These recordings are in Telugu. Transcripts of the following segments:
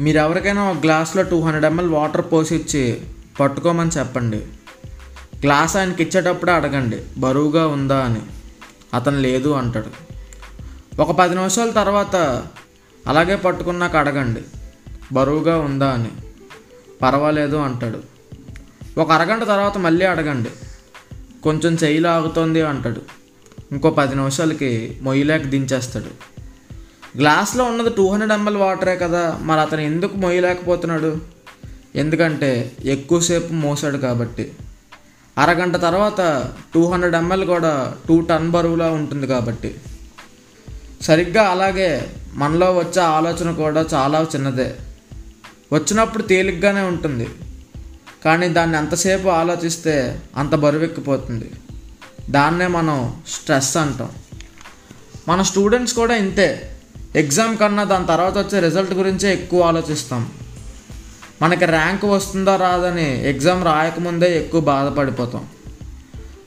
మీరు ఎవరికైనా ఒక గ్లాస్లో టూ హండ్రెడ్ ఎంఎల్ వాటర్ పోసి ఇచ్చి పట్టుకోమని చెప్పండి. గ్లాస్ ఆయనకి ఇచ్చేటప్పుడే అడగండి బరువుగా ఉందా అని. అతను లేదు అంటాడు. ఒక పది నిమిషాల తర్వాత అలాగే పట్టుకున్నాక అడగండి బరువుగా ఉందా అని. పర్వాలేదు అంటాడు. ఒక అరగంట తర్వాత మళ్ళీ అడగండి కొంచెం చెయ్యి లాగుతోంది అంటాడు. ఇంకో పది నిమిషాలకి మొయ్యలేక దించేస్తాడు. గ్లాస్లో ఉన్నది టూ హండ్రెడ్ ఎంఎల్ వాటరే కదా మరి అతను ఎందుకు మొయ్యలేకపోతున్నాడు? ఎందుకంటే ఎక్కువసేపు మోసాడు కాబట్టి. అరగంట తర్వాత టూ హండ్రెడ్ ఎంఎల్ కూడా టూ టన్ బరువులా ఉంటుంది కాబట్టి. సరిగ్గా అలాగే మనలో వచ్చే ఆలోచన కూడా చాలా చిన్నదే. వచ్చినప్పుడు తేలిగ్గానే ఉంటుంది. కానీ దాన్ని ఎంతసేపు ఆలోచిస్తే అంత బరువెక్కిపోతుంది దాన్నే మనం స్ట్రెస్ అంటాం. మన స్టూడెంట్స్ కూడా ఇంతే. ఎగ్జామ్ కన్నా దాని తర్వాత వచ్చే రిజల్ట్ గురించే ఎక్కువ ఆలోచిస్తాం. మనకి ర్యాంక్ వస్తుందా రాదని ఎగ్జామ్ రాయకముందే ఎక్కువ బాధపడిపోతాం.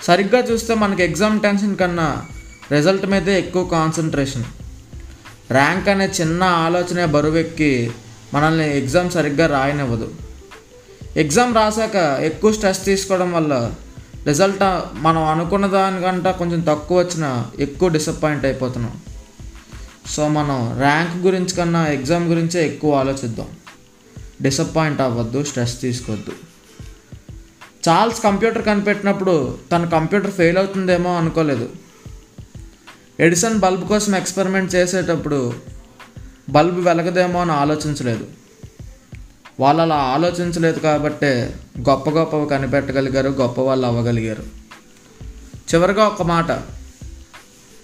సరిగ్గా చూస్తే మనకి ఎగ్జామ్ టెన్షన్ కన్నా రిజల్ట్ మీదే ఎక్కువ కాన్సన్ట్రేషన్ ర్యాంక్ అనే చిన్న ఆలోచనే బరువెక్కి మనల్ని ఎగ్జామ్ సరిగ్గా రాయనివ్వదు. ఎగ్జామ్ రాశాక ఎక్కువ స్ట్రెస్ తీసుకోవడం వల్ల రిజల్ట్ మనం అనుకున్న దానికంటే కొంచెం తక్కువ వచ్చినా ఎక్కువ డిసప్పాయింట్ అయిపోతున్నాం. సో మనం ర్యాంక్ గురించి కన్నా ఎగ్జామ్ గురించే ఎక్కువ ఆలోచిద్దాం. డిసప్పాయింట్ అవ్వద్దు స్ట్రెస్ తీసుకోవద్దు చార్ల్స్ కంప్యూటర్ కనిపెట్టినప్పుడు తన కంప్యూటర్ ఫెయిల్ అవుతుందేమో అనుకోలేదు. ఎడిసన్ బల్బ్ కోసం ఎక్స్పెరిమెంట్ చేసేటప్పుడు బల్బ్ వెలగదేమో అని ఆలోచించలేదు. వాళ్ళు అలా ఆలోచించలేదు కాబట్టే గొప్ప గొప్పవి కనిపెట్టగలిగారు గొప్ప వాళ్ళు అవ్వగలిగారు. చివరిగా ఒక మాట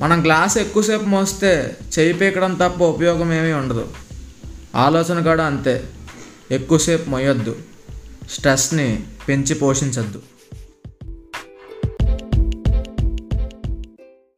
మనం గ్లాస్ ఎక్కువసేపు మోస్తే చేయి పీకడం తప్ప ఉపయోగం ఏమీ ఉండదు. ఆలోచన కూడా అంతే. ఎక్కువసేపు మొయ్యొద్దు. స్ట్రెస్ని పెంచి పోషించద్దు.